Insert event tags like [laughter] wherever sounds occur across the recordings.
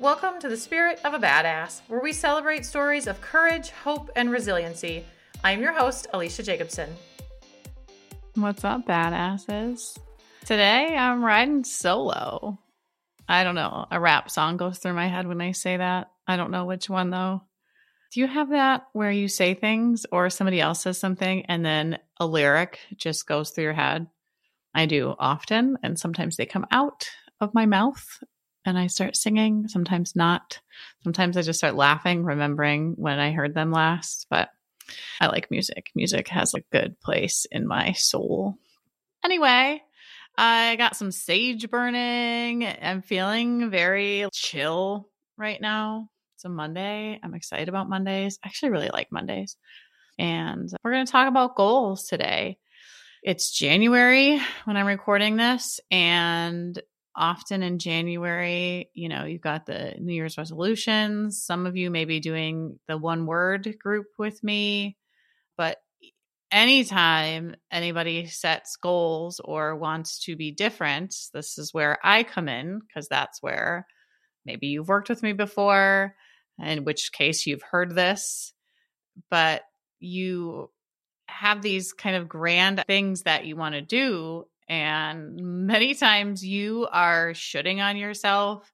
Welcome to the Spirit of a Badass, where we celebrate stories of courage, hope, and resiliency. I'm your host, Alecia Jacobson. What's up, badasses? Today I'm riding solo. I don't know. A rap song goes through my head when I say that. I don't know which one though. Do you have that where you say things or somebody else says something and then a lyric just goes through your head? I do often, and sometimes they come out of my mouth and I start singing, sometimes not. Sometimes I just start laughing, remembering when I heard them last. But I like music. Music has a good place in my soul. Anyway, I got some sage burning. I'm feeling very chill right now. It's a Monday. I'm excited about Mondays. I actually really like Mondays. And we're going to talk about goals today. It's January when I'm recording this, and often in January, you know, you've got the New Year's resolutions. Some of you may be doing the one word group with me, but anytime anybody sets goals or wants to be different, this is where I come in because that's where maybe you've worked with me before, in which case you've heard this, but you have these kind of grand things that you want to do and many times you are shooting on yourself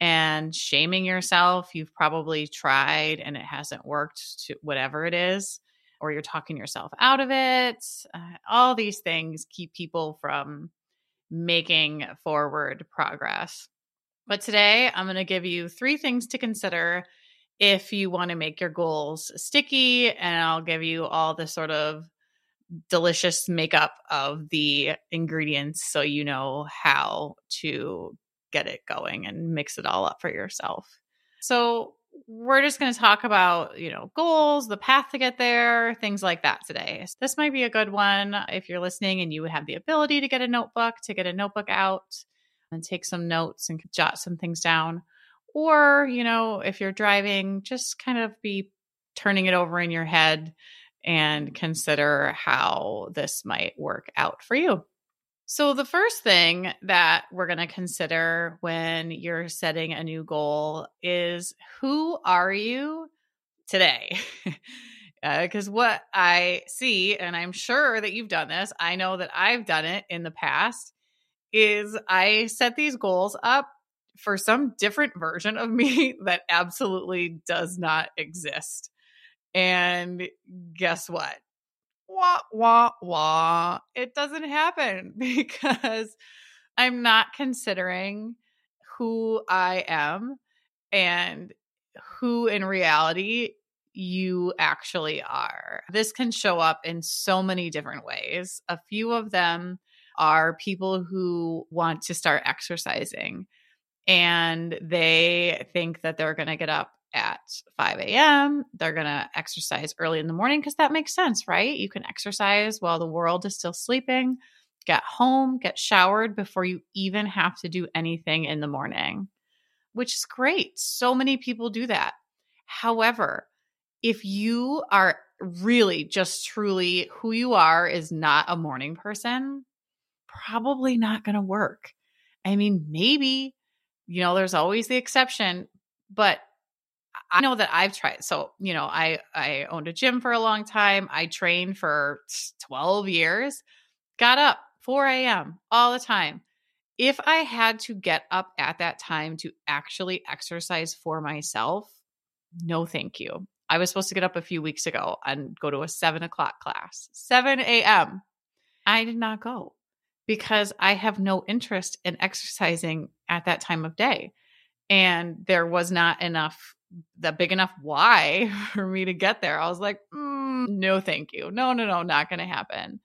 and shaming yourself. You've probably tried and it hasn't worked to whatever it is, or you're talking yourself out of it. Uh, all these things keep people from making forward progress. But today I'm going to give you three things to consider if you want to make your goals sticky, and I'll give you all the sort of delicious makeup of the ingredients so you know how to get it going and mix it all up for yourself. So, we're just going to talk about, you know, goals, the path to get there, things like that today. This might be a good one if you're listening and you have the ability to get a notebook, to get a notebook out and take some notes and jot some things down. Or, you know, if you're driving, just kind of be turning it over in your head and consider how this might work out for you. So, the first thing that we're going to consider when you're setting a new goal is who are you today? Because [laughs] uh, what I see, and I'm sure that you've done this, I know that I've done it in the past, is I set these goals up for some different version of [laughs] me that absolutely does not exist. And guess what? Wah, wah, wah. It doesn't happen [laughs] because I'm not considering who I am and who in reality you actually are. This can show up in so many different ways. A few of them are people who want to start exercising and they think that they're going to get up at 5 a.m. They're going to exercise early in the morning because that makes sense, right? You can exercise while the world is still sleeping, get home, get showered before you even have to do anything in the morning, which is great. So many people do that. However, if you are really just truly who you are is not a morning person, probably not going to work. I mean, maybe, you know, there's always the exception, but I know that I've tried. So, you know, I I owned a gym for a long time. I trained for 12 years. Got up 4 a.m. all the time. If I had to get up at that time to actually exercise for myself, no thank you. I was supposed to get up a few weeks ago and go to a seven o'clock class, 7 a.m. I did not go because I have no interest in exercising at that time of day. And there was not enough that big enough why [laughs] for me to get there. I was like, mm, no, thank you. No, no, no, not going to happen.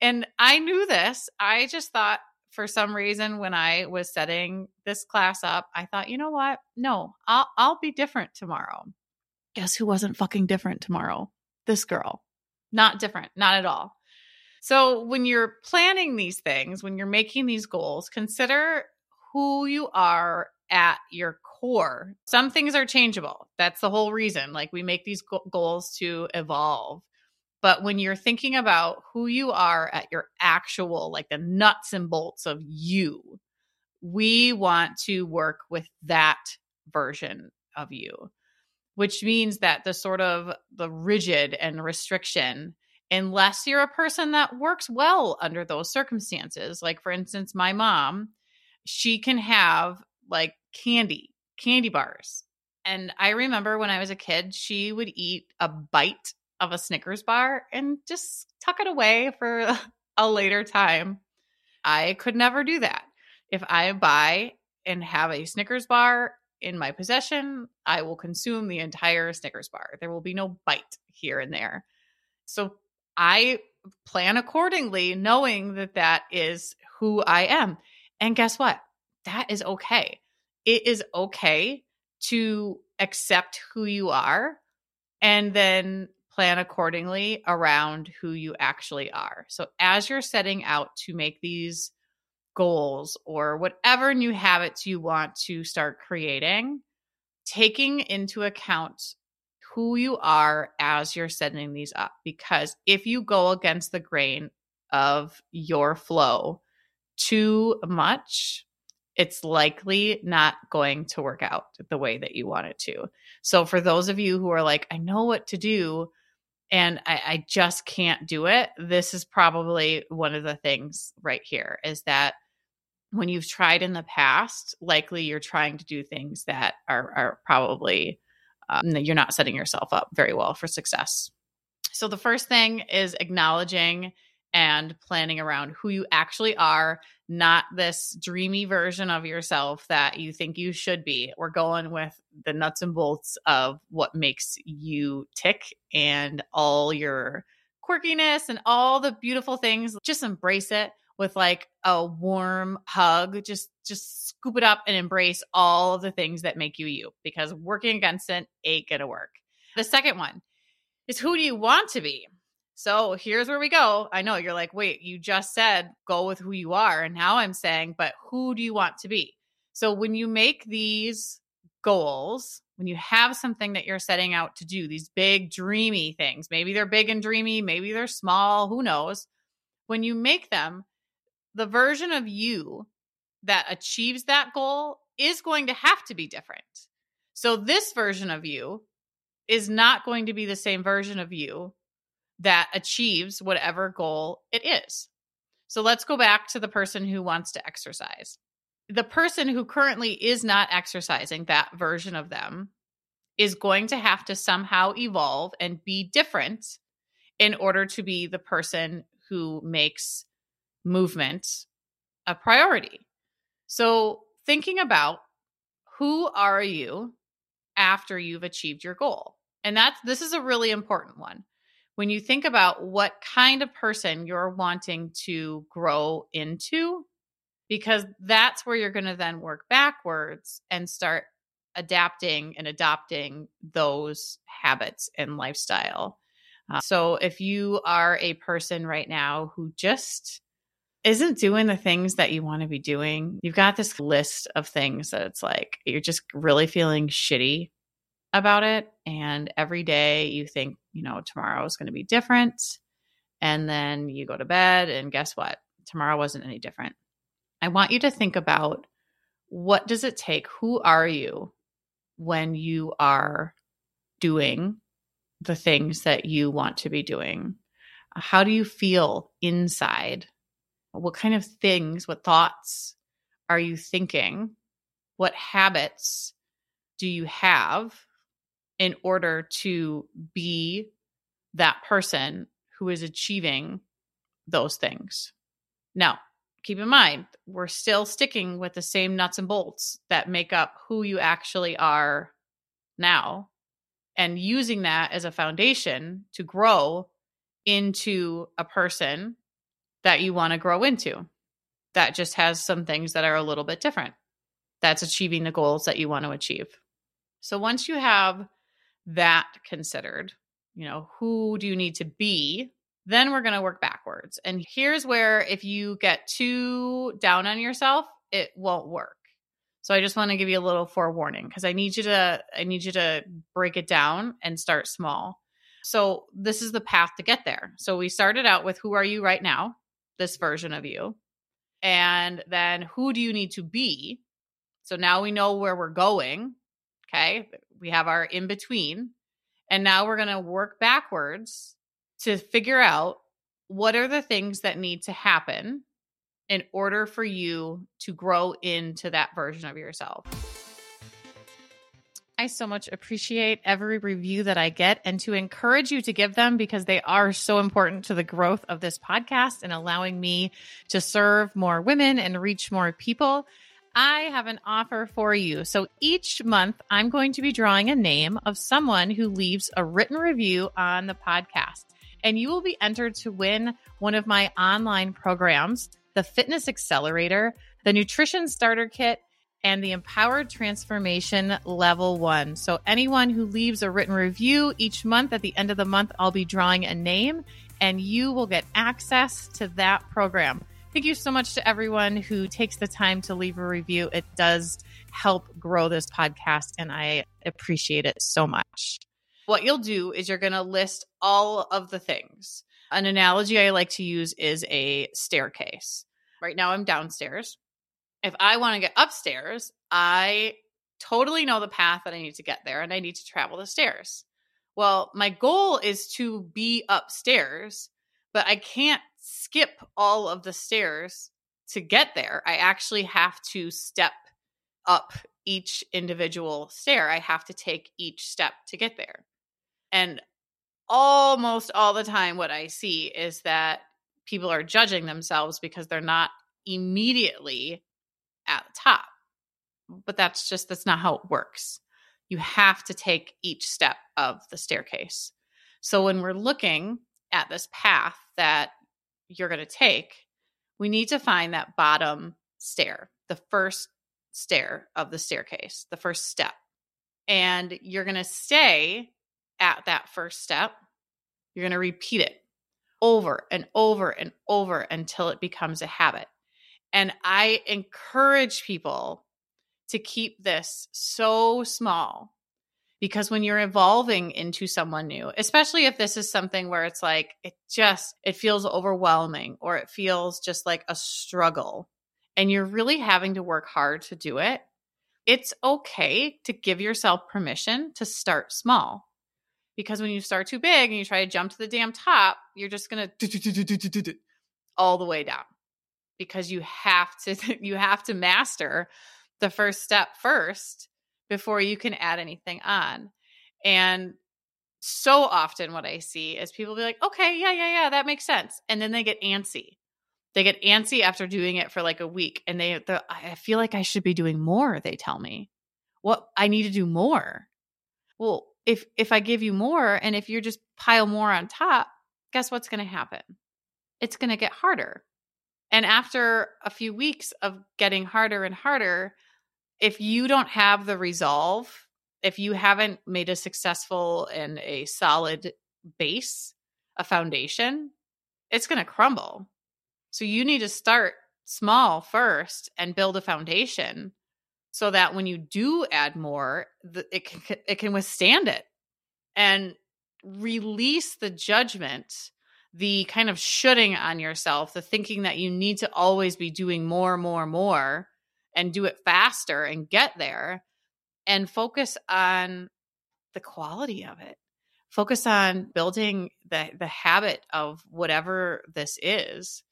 And I knew this. I just thought for some reason when I was setting this class up, I thought, you know what? No, I'll I'll be different tomorrow. Guess who wasn't fucking different tomorrow? This girl. Not different, not at all. So when you're planning these things, when you're making these goals, consider who you are at your core. Some things are changeable. That's the whole reason. Like we make these go- goals to evolve. But when you're thinking about who you are at your actual, like the nuts and bolts of you, we want to work with that version of you, which means that the sort of the rigid and restriction unless you're a person that works well under those circumstances. Like, for instance, my mom, she can have like candy, candy bars. And I remember when I was a kid, she would eat a bite of a Snickers bar and just tuck it away for [laughs] a later time. I could never do that. If I buy and have a Snickers bar in my possession, I will consume the entire Snickers bar. There will be no bite here and there. So I plan accordingly, knowing that that is who I am. And guess what? That is okay. It is okay to accept who you are and then plan accordingly around who you actually are. So, as you're setting out to make these goals or whatever new habits you want to start creating, taking into account who you are as you're setting these up. Because if you go against the grain of your flow too much, it's likely not going to work out the way that you want it to. So, for those of you who are like, I know what to do and I, I just can't do it, this is probably one of the things right here is that when you've tried in the past, likely you're trying to do things that are, are probably um, you're not setting yourself up very well for success. So, the first thing is acknowledging and planning around who you actually are, not this dreamy version of yourself that you think you should be. We're going with the nuts and bolts of what makes you tick and all your quirkiness and all the beautiful things. Just embrace it with like a warm hug. Just just scoop it up and embrace all of the things that make you you because working against it ain't gonna work. The second one is who do you want to be? So here's where we go. I know you're like, wait, you just said go with who you are. And now I'm saying, but who do you want to be? So when you make these goals, when you have something that you're setting out to do, these big, dreamy things, maybe they're big and dreamy, maybe they're small, who knows? When you make them, the version of you that achieves that goal is going to have to be different. So, this version of you is not going to be the same version of you that achieves whatever goal it is. So, let's go back to the person who wants to exercise. The person who currently is not exercising, that version of them, is going to have to somehow evolve and be different in order to be the person who makes movement a priority. So, thinking about who are you after you've achieved your goal? And that's this is a really important one. When you think about what kind of person you're wanting to grow into, because that's where you're going to then work backwards and start adapting and adopting those habits and lifestyle. Uh, so if you are a person right now who just isn't doing the things that you want to be doing. You've got this list of things that it's like you're just really feeling shitty about it. And every day you think, you know, tomorrow is going to be different. And then you go to bed, and guess what? Tomorrow wasn't any different. I want you to think about what does it take? Who are you when you are doing the things that you want to be doing? How do you feel inside what kind of things, what thoughts are you thinking? What habits do you have in order to be that person who is achieving those things? Now, keep in mind, we're still sticking with the same nuts and bolts that make up who you actually are now and using that as a foundation to grow into a person that you want to grow into. That just has some things that are a little bit different. That's achieving the goals that you want to achieve. So once you have that considered, you know, who do you need to be? Then we're going to work backwards. And here's where if you get too down on yourself, it won't work. So I just want to give you a little forewarning because I need you to I need you to break it down and start small. So this is the path to get there. So we started out with who are you right now? this version of you? And then who do you need to be? So now we know where we're going. Okay. We have our in between. And now we're going to work backwards to figure out what are the things that need to happen in order for you to grow into that version of yourself. I so much appreciate every review that I get and to encourage you to give them because they are so important to the growth of this podcast and allowing me to serve more women and reach more people. I have an offer for you. So each month, I'm going to be drawing a name of someone who leaves a written review on the podcast. And you will be entered to win one of my online programs, the Fitness Accelerator, the Nutrition Starter Kit, and the Empowered Transformation Level 1. So, anyone who leaves a written review each month, at the end of the month, I'll be drawing a name and you will get access to that program. Thank you so much to everyone who takes the time to leave a review. It does help grow this podcast, and I appreciate it so much. What you'll do is you're going to list all of the things. An analogy I like to use is a staircase. Right now, I'm downstairs. If I want to get upstairs, I totally know the path that I need to get there and I need to travel the stairs. Well, my goal is to be upstairs, but I can't skip all of the stairs to get there. I actually have to step up each individual stair. I have to take each step to get there. And almost all the time, what I see is that people are judging themselves because they're not immediately at the top. But that's just, that's not how it works. You have to take each step of the staircase. So when we're looking at this path that you're going to take, we need to find that bottom stair, the first stair of the staircase, the first step. And you're going to stay at that first step. You're going to repeat it over and over and over until it becomes a habit. And I encourage people to keep this so small because when you're evolving into someone new especially if this is something where it's like it just it feels overwhelming or it feels just like a struggle and you're really having to work hard to do it it's okay to give yourself permission to start small. Because when you start too big and you try to jump to the damn top you're just going to all the way down because you have to [laughs] you have to master the first step first before you can add anything on. And so often what I see is people be like, okay, yeah, yeah, yeah, that makes sense. And then they get antsy. They get antsy after doing it for like a week and they, I feel like I should be doing more, they tell me. What I need to do more. Well, if if I give you more and if you're just pile more on top, guess what's going to happen? It's going to get harder. And after a few weeks of getting harder and harder, if you don't have the resolve, if you haven't made a successful and a solid base, a foundation, it's going to crumble. So you need to start small first and build a foundation so that when you do add more, it can it can withstand it and release the judgment, the kind of shooting on yourself, the thinking that you need to always be doing more, more, more and do it faster and get there and focus on the quality of it. Focus on building the the habit of whatever this is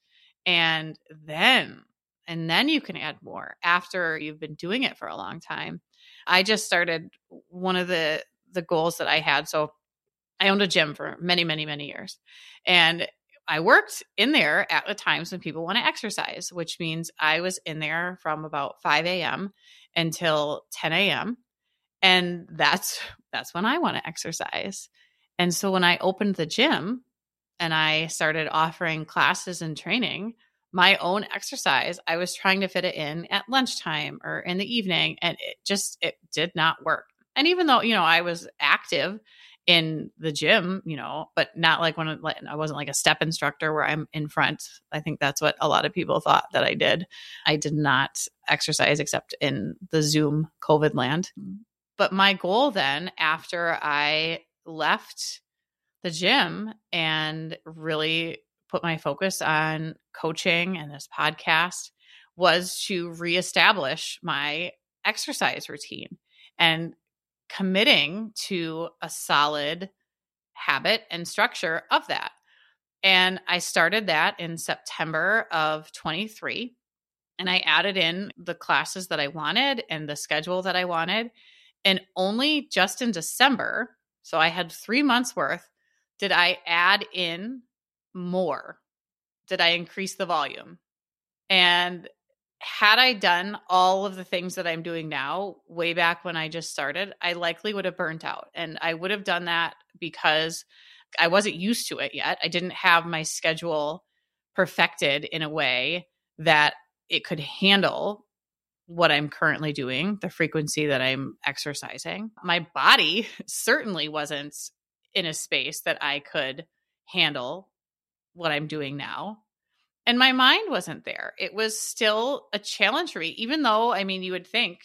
and then and then you can add more after you've been doing it for a long time. I just started one of the the goals that i had so i owned a gym for many many many years and I worked in there at the times when people want to exercise, which means I was in there from about 5 a.m. until 10 a.m. And that's that's when I want to exercise. And so when I opened the gym and I started offering classes and training, my own exercise, I was trying to fit it in at lunchtime or in the evening and it just it did not work. And even though, you know, I was active in the gym, you know, but not like when I wasn't like a step instructor where I'm in front. I think that's what a lot of people thought that I did. I did not exercise except in the Zoom COVID land. But my goal then, after I left the gym and really put my focus on coaching and this podcast, was to reestablish my exercise routine and committing to a solid habit and structure of that. And I started that in September of 23. And I added in the classes that I wanted and the schedule that I wanted. And only just in December, so I had three months worth, did I add in more? Did I increase the volume? And had I done all of the things that I'm doing now way back when I just started, I likely would have burnt out. And I would have done that because I wasn't used to it yet. I didn't have my schedule perfected in a way that it could handle what I'm currently doing, the frequency that I'm exercising. My body [laughs] certainly wasn't in a space that I could handle what I'm doing now. And my mind wasn't there. It was still a challenge for me, even though, I mean, you would think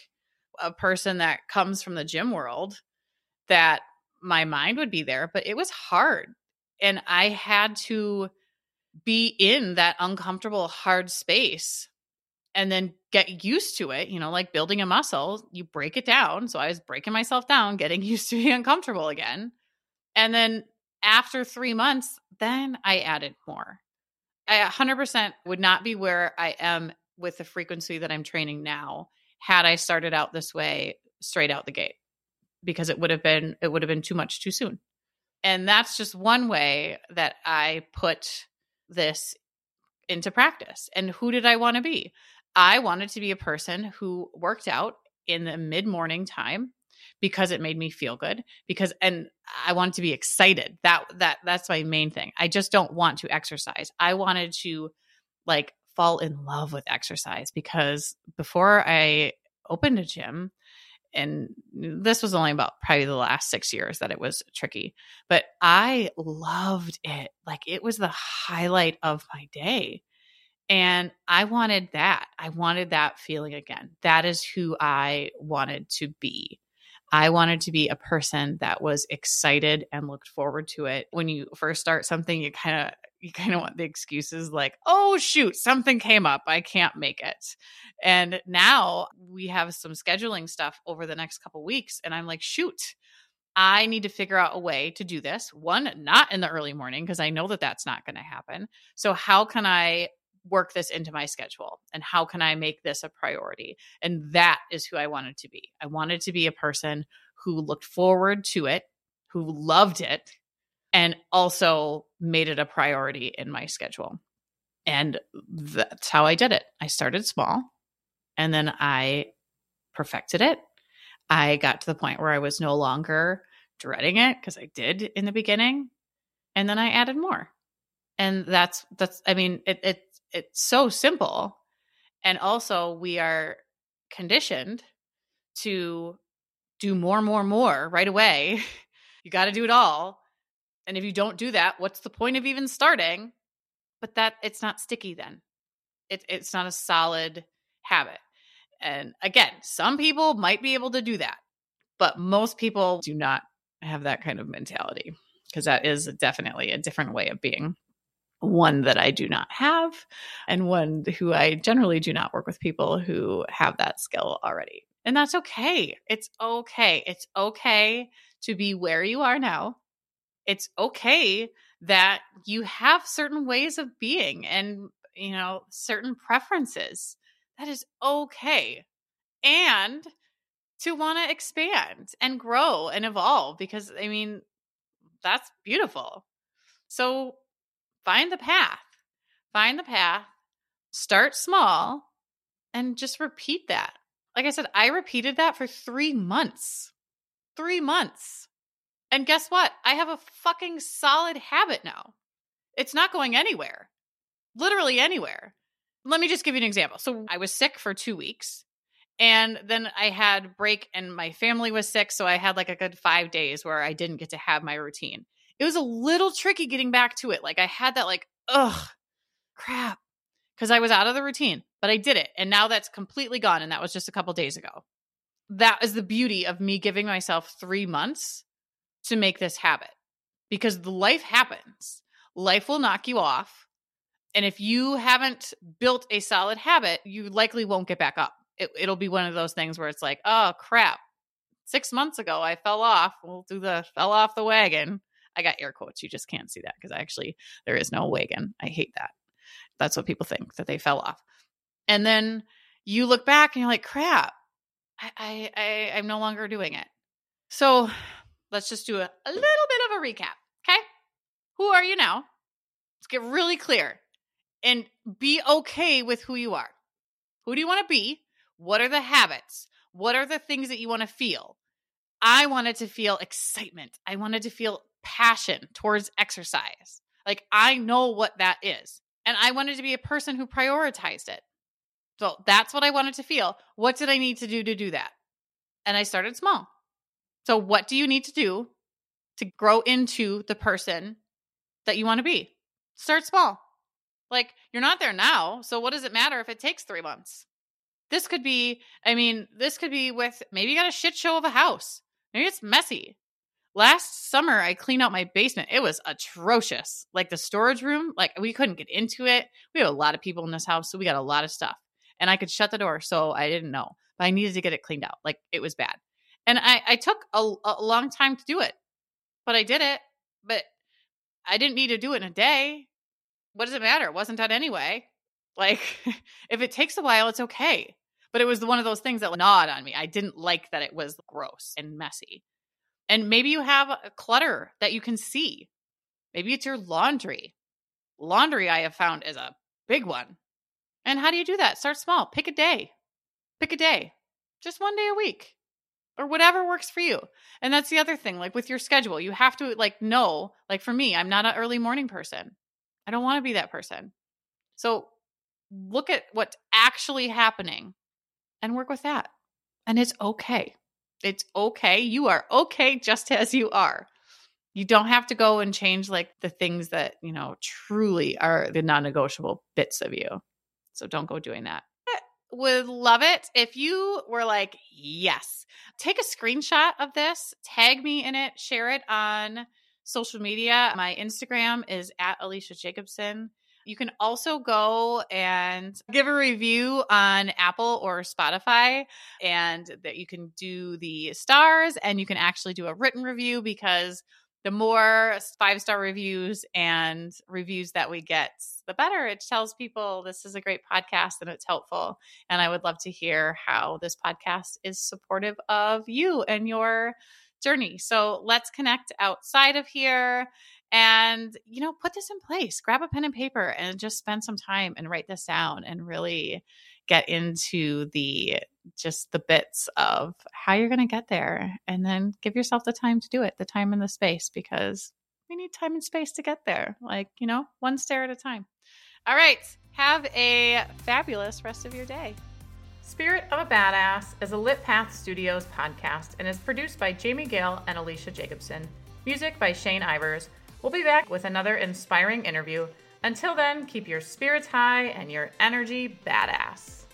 a person that comes from the gym world that my mind would be there, but it was hard. And I had to be in that uncomfortable, hard space and then get used to it. You know, like building a muscle, you break it down. So I was breaking myself down, getting [laughs] used to being uncomfortable again. And then after three months, then I added more. I 100% would not be where I am with the frequency that I'm training now had I started out this way straight out the gate because it would have been it would have been too much too soon. And that's just one way that I put this into practice. And who did I want to be? I wanted to be a person who worked out in the mid-morning time because it made me feel good because and I wanted to be excited. That that that's my main thing. I just don't want to exercise. I wanted to like fall in love with exercise because before I opened a gym and this was only about probably the last 6 years that it was tricky, but I loved it. Like it was the highlight of my day. And I wanted that. I wanted that feeling again. That is who I wanted to be. I wanted to be a person that was excited and looked forward to it. When you first start something, you kind of you kind of want the excuses like, "Oh shoot, something came up. I can't make it." And now we have some scheduling stuff over the next couple weeks and I'm like, "Shoot, I need to figure out a way to do this. One, not in the early morning because I know that that's not going to happen. So how can I work this into my schedule and how can I make this a priority? And that is who I wanted to be. I wanted to be a person who looked forward to it, who loved it, and also made it a priority in my schedule. And that's how I did it. I started small and then I perfected it. I got to the point where I was no longer dreading it because I did in the beginning. And then I added more. And that's that's I mean, it, it it's so simple and also we are conditioned to do more more more right away. [laughs] You got to do it all and if you don't do that what's the point of even starting? But that it's not sticky then. It, it's not a solid habit and again some people might be able to do that but most people do not have that kind of mentality because that is definitely a different way of being one that I do not have, and one who I generally do not work with people who have that skill already. And that's okay. It's okay. It's okay to be where you are now. It's okay that you have certain ways of being and, you know, certain preferences. That is okay. And to want to expand and grow and evolve because, I mean, that's beautiful. So find the path. Find the path, start small, and just repeat that. Like I said, I repeated that for three months. Three months. And guess what? I have a fucking solid habit now. It's not going anywhere, literally anywhere. Let me just give you an example. So I was sick for two weeks. And then I had break and my family was sick. So I had like a good five days where I didn't get to have my routine it was a little tricky getting back to it. Like I had that like, ugh, crap. Cause I was out of the routine, but I did it. And now that's completely gone. And that was just a couple days ago. That is the beauty of me giving myself three months to make this habit because life happens. Life will knock you off. And if you haven't built a solid habit, you likely won't get back up. It, it'll be one of those things where it's like, oh crap, six months ago, I fell off. We'll do the fell off the wagon. I got air quotes. You just can't see that because actually there is no wagon. I hate that. That's what people think that they fell off. And then you look back and you're like, crap, I, I, I I'm no longer doing it. So let's just do a, a little bit of a recap. Okay. Who are you now? Let's get really clear and be okay with who you are. Who do you want to be? What are the habits? What are the things that you want to feel? I wanted to feel excitement. I wanted to feel passion towards exercise. Like I know what that is. And I wanted to be a person who prioritized it. So that's what I wanted to feel. What did I need to do to do that? And I started small. So, what do you need to do to grow into the person that you want to be? Start small. Like, you're not there now. So, what does it matter if it takes three months? This could be, I mean, this could be with maybe you got a shit show of a house. Maybe it's messy. Last summer, I cleaned out my basement. It was atrocious. Like the storage room, like we couldn't get into it. We have a lot of people in this house, so we got a lot of stuff. And I could shut the door, so I didn't know. But I needed to get it cleaned out. Like it was bad. And I, I took a, a long time to do it, but I did it. But I didn't need to do it in a day. What does it matter? It wasn't done anyway. Like, [laughs] if it takes a while, it's okay. But it was one of those things that gnawed on me. I didn't like that it was gross and messy. And maybe you have a clutter that you can see. Maybe it's your laundry. Laundry, I have found, is a big one. And how do you do that? Start small. Pick a day. Pick a day. Just one day a week or whatever works for you. And that's the other thing, like with your schedule, you have to like know, like for me, I'm not an early morning person. I don't want to be that person. So look at what's actually happening and work with that. And it's okay. It's okay. You are okay just as you are. You don't have to go and change like the things that, you know, truly are the non negotiable bits of you. So don't go doing that I would love it if you were like, yes, take a screenshot of this, tag me in it, share it on social media. My Instagram is at Alecia Jacobson. You can also go and give a review on Apple or Spotify, and that you can do the stars and you can actually do a written review because the more five star reviews and reviews that we get, the better. It tells people this is a great podcast and it's helpful. And I would love to hear how this podcast is supportive of you and your journey. So let's connect outside of here and you know put this in place grab a pen and paper and just spend some time and write this down and really get into the just the bits of how you're going to get there and then give yourself the time to do it the time and the space because we need time and space to get there like you know one stair at a time all right have a fabulous rest of your day Spirit of a Badass is a Lit Path Studios podcast and is produced by Jamie Gale and Alecia Jacobson. Music by Shane Ivers. We'll be back with another inspiring interview. Until then, keep your spirits high and your energy badass.